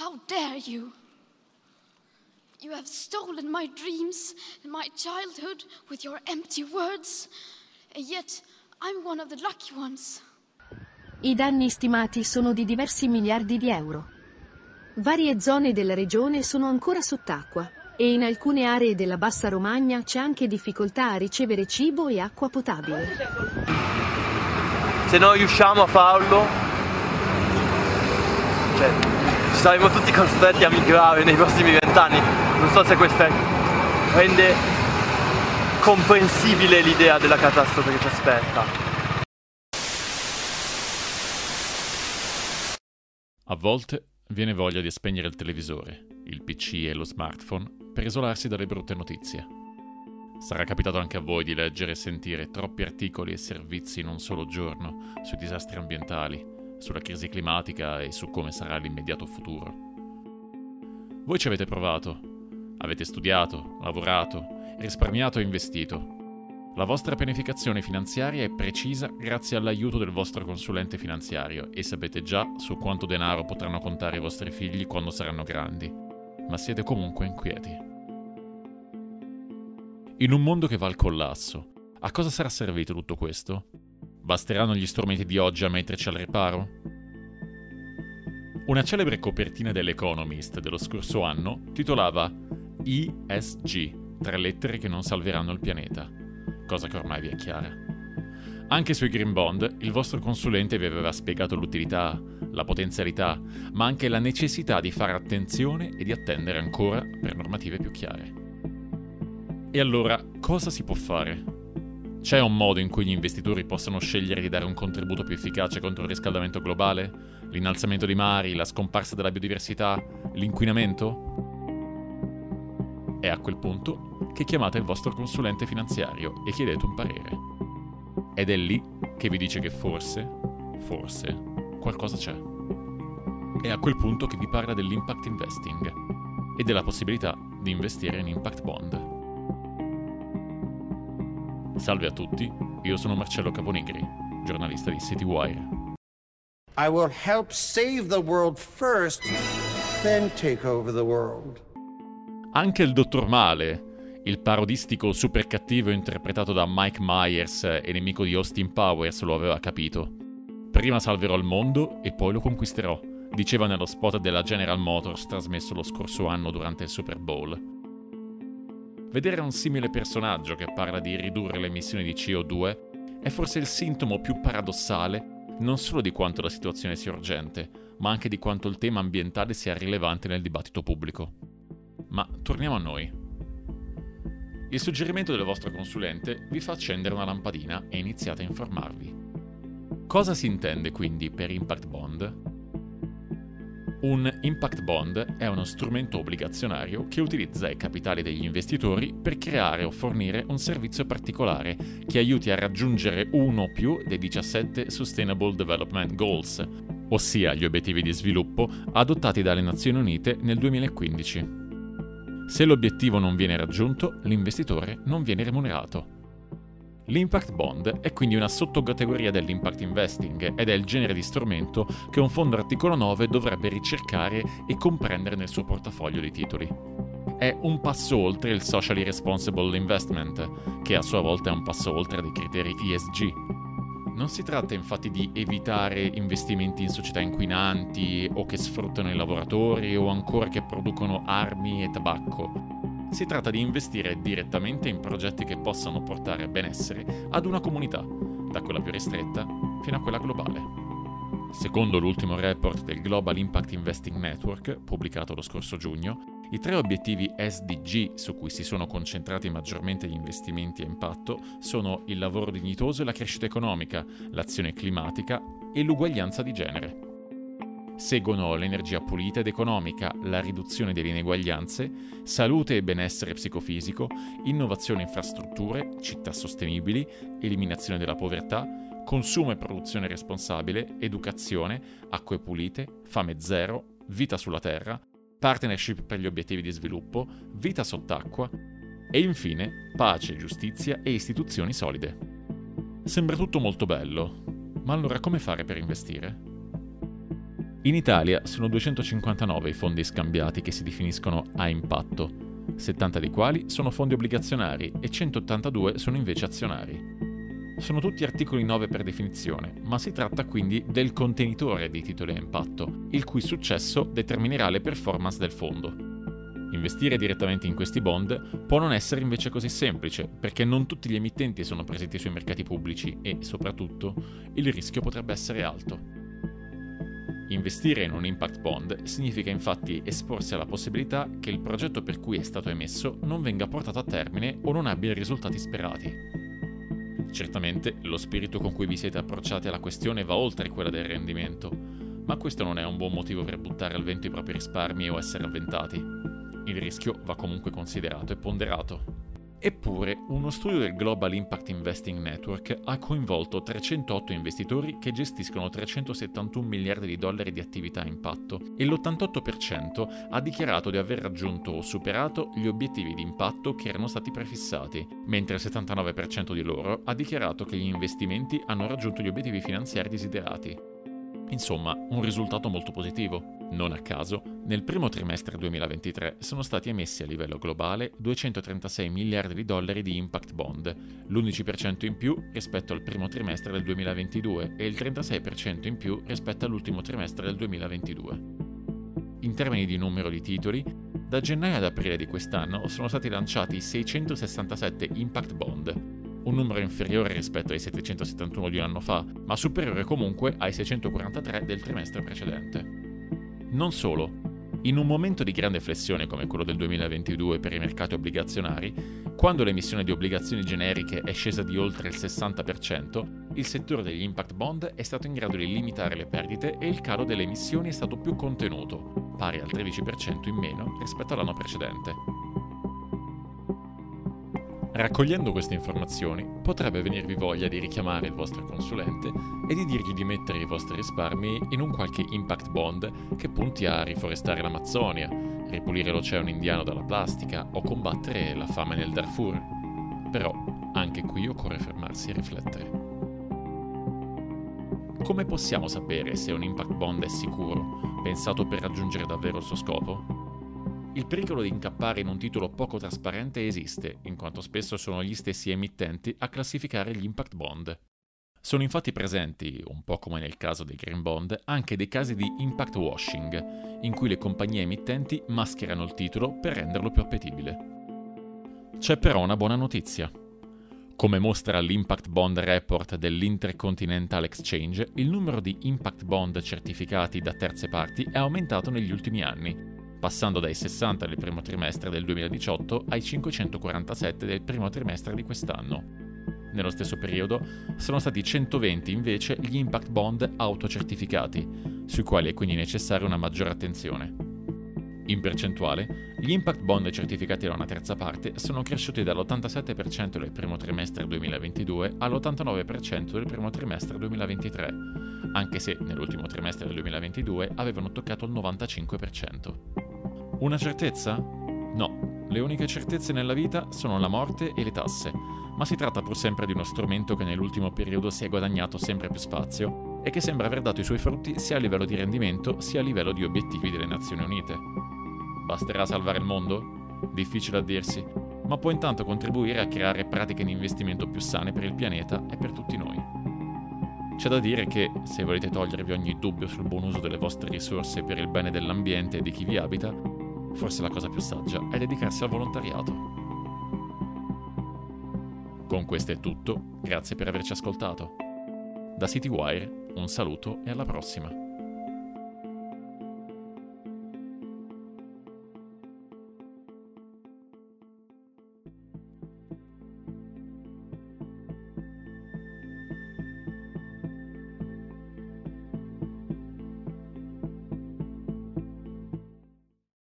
How dare you? You have stolen my dreams and my childhood with your empty words, and yet I'm one of the lucky ones. I danni stimati sono di diversi miliardi di euro. Varie zone della regione sono ancora sott'acqua e in alcune aree della Bassa Romagna c'è anche difficoltà a ricevere cibo e acqua potabile. Se non riusciamo a farlo, cioè, saremo tutti costretti a migrare nei prossimi vent'anni. Non so se questo rende comprensibile l'idea della catastrofe che ci aspetta. A volte viene voglia di spegnere il televisore, il PC e lo smartphone per isolarsi dalle brutte notizie. Sarà capitato anche a voi di leggere e sentire troppi articoli e servizi in un solo giorno sui disastri ambientali, sulla crisi climatica e su come sarà l'immediato futuro. Voi ci avete provato, avete studiato, lavorato, risparmiato e investito la vostra pianificazione finanziaria è precisa grazie all'aiuto del vostro consulente finanziario e sapete già su quanto denaro potranno contare i vostri figli quando saranno grandi, ma siete comunque inquieti. In un mondo che va al collasso, a cosa sarà servito tutto questo? Basteranno gli strumenti di oggi a metterci al riparo? Una celebre copertina dell'Economist dello scorso anno titolava ESG, tre lettere che non salveranno il pianeta cosa che ormai vi è chiara. Anche sui Green Bond il vostro consulente vi aveva spiegato l'utilità, la potenzialità, ma anche la necessità di fare attenzione e di attendere ancora per normative più chiare. E allora cosa si può fare? C'è un modo in cui gli investitori possano scegliere di dare un contributo più efficace contro il riscaldamento globale? L'innalzamento dei mari, la scomparsa della biodiversità, l'inquinamento? È a quel punto che chiamate il vostro consulente finanziario e chiedete un parere. Ed è lì che vi dice che forse, forse, qualcosa c'è. È a quel punto che vi parla dell'impact investing e della possibilità di investire in impact bond. Salve a tutti, io sono Marcello Caponigri, giornalista di CityWire. I will help save the world first, then take over the world. Anche il Dottor Male, il parodistico super cattivo interpretato da Mike Myers e nemico di Austin Powers, lo aveva capito. Prima salverò il mondo e poi lo conquisterò, diceva nello spot della General Motors trasmesso lo scorso anno durante il Super Bowl. Vedere un simile personaggio che parla di ridurre le emissioni di CO2 è forse il sintomo più paradossale non solo di quanto la situazione sia urgente, ma anche di quanto il tema ambientale sia rilevante nel dibattito pubblico. Ma torniamo a noi. Il suggerimento del vostro consulente vi fa accendere una lampadina e iniziate a informarvi. Cosa si intende quindi per Impact Bond? Un Impact Bond è uno strumento obbligazionario che utilizza i capitali degli investitori per creare o fornire un servizio particolare che aiuti a raggiungere uno o più dei 17 Sustainable Development Goals, ossia gli obiettivi di sviluppo adottati dalle Nazioni Unite nel 2015. Se l'obiettivo non viene raggiunto, l'investitore non viene remunerato. L'impact bond è quindi una sottocategoria dell'impact investing ed è il genere di strumento che un fondo articolo 9 dovrebbe ricercare e comprendere nel suo portafoglio di titoli. È un passo oltre il socially responsible investment, che a sua volta è un passo oltre dei criteri ESG, non si tratta infatti di evitare investimenti in società inquinanti o che sfruttano i lavoratori o ancora che producono armi e tabacco. Si tratta di investire direttamente in progetti che possano portare benessere ad una comunità, da quella più ristretta fino a quella globale. Secondo l'ultimo report del Global Impact Investing Network, pubblicato lo scorso giugno, i tre obiettivi SDG su cui si sono concentrati maggiormente gli investimenti a impatto sono il lavoro dignitoso e la crescita economica, l'azione climatica e l'uguaglianza di genere. Seguono l'energia pulita ed economica, la riduzione delle ineguaglianze, salute e benessere psicofisico, innovazione e infrastrutture, città sostenibili, eliminazione della povertà, consumo e produzione responsabile, educazione, acque pulite, fame zero, vita sulla terra, partnership per gli obiettivi di sviluppo, vita sott'acqua e infine pace, giustizia e istituzioni solide. Sembra tutto molto bello, ma allora come fare per investire? In Italia sono 259 i fondi scambiati che si definiscono a impatto, 70 dei quali sono fondi obbligazionari e 182 sono invece azionari. Sono tutti articoli 9 per definizione, ma si tratta quindi del contenitore dei titoli a impatto, il cui successo determinerà le performance del fondo. Investire direttamente in questi bond può non essere invece così semplice, perché non tutti gli emittenti sono presenti sui mercati pubblici e, soprattutto, il rischio potrebbe essere alto. Investire in un impact bond significa infatti esporsi alla possibilità che il progetto per cui è stato emesso non venga portato a termine o non abbia i risultati sperati. Certamente lo spirito con cui vi siete approcciati alla questione va oltre quella del rendimento, ma questo non è un buon motivo per buttare al vento i propri risparmi o essere avventati. Il rischio va comunque considerato e ponderato. Eppure, uno studio del Global Impact Investing Network ha coinvolto 308 investitori che gestiscono 371 miliardi di dollari di attività a impatto e l'88% ha dichiarato di aver raggiunto o superato gli obiettivi di impatto che erano stati prefissati, mentre il 79% di loro ha dichiarato che gli investimenti hanno raggiunto gli obiettivi finanziari desiderati. Insomma, un risultato molto positivo. Non a caso, nel primo trimestre 2023 sono stati emessi a livello globale 236 miliardi di dollari di impact bond, l'11% in più rispetto al primo trimestre del 2022 e il 36% in più rispetto all'ultimo trimestre del 2022. In termini di numero di titoli, da gennaio ad aprile di quest'anno sono stati lanciati 667 impact bond, un numero inferiore rispetto ai 771 di un anno fa, ma superiore comunque ai 643 del trimestre precedente. Non solo, in un momento di grande flessione come quello del 2022 per i mercati obbligazionari, quando l'emissione di obbligazioni generiche è scesa di oltre il 60%, il settore degli impact bond è stato in grado di limitare le perdite e il calo delle emissioni è stato più contenuto, pari al 13% in meno rispetto all'anno precedente. Raccogliendo queste informazioni, potrebbe venirvi voglia di richiamare il vostro consulente e di dirgli di mettere i vostri risparmi in un qualche impact bond che punti a riforestare l'Amazzonia, ripulire l'oceano indiano dalla plastica o combattere la fame nel Darfur. Però anche qui occorre fermarsi e riflettere. Come possiamo sapere se un impact bond è sicuro, pensato per raggiungere davvero il suo scopo? Il pericolo di incappare in un titolo poco trasparente esiste, in quanto spesso sono gli stessi emittenti a classificare gli impact bond. Sono infatti presenti, un po' come nel caso dei green bond, anche dei casi di impact washing, in cui le compagnie emittenti mascherano il titolo per renderlo più appetibile. C'è però una buona notizia. Come mostra l'Impact Bond Report dell'Intercontinental Exchange, il numero di impact bond certificati da terze parti è aumentato negli ultimi anni, passando dai 60 del primo trimestre del 2018 ai 547 del primo trimestre di quest'anno. Nello stesso periodo sono stati 120 invece gli impact bond autocertificati, sui quali è quindi necessaria una maggiore attenzione. In percentuale, gli impact bond certificati da una terza parte sono cresciuti dall'87% del primo trimestre 2022 all'89% del primo trimestre 2023, anche se nell'ultimo trimestre del 2022 avevano toccato il 95%. Una certezza? No, le uniche certezze nella vita sono la morte e le tasse, ma si tratta pur sempre di uno strumento che nell'ultimo periodo si è guadagnato sempre più spazio e che sembra aver dato i suoi frutti sia a livello di rendimento sia a livello di obiettivi delle Nazioni Unite. Basterà salvare il mondo? Difficile a dirsi, ma può intanto contribuire a creare pratiche di investimento più sane per il pianeta e per tutti noi. C'è da dire che, se volete togliervi ogni dubbio sul buon uso delle vostre risorse per il bene dell'ambiente e di chi vi abita, forse la cosa più saggia è dedicarsi al volontariato. Con questo è tutto, grazie per averci ascoltato. Da CityWire un saluto e alla prossima.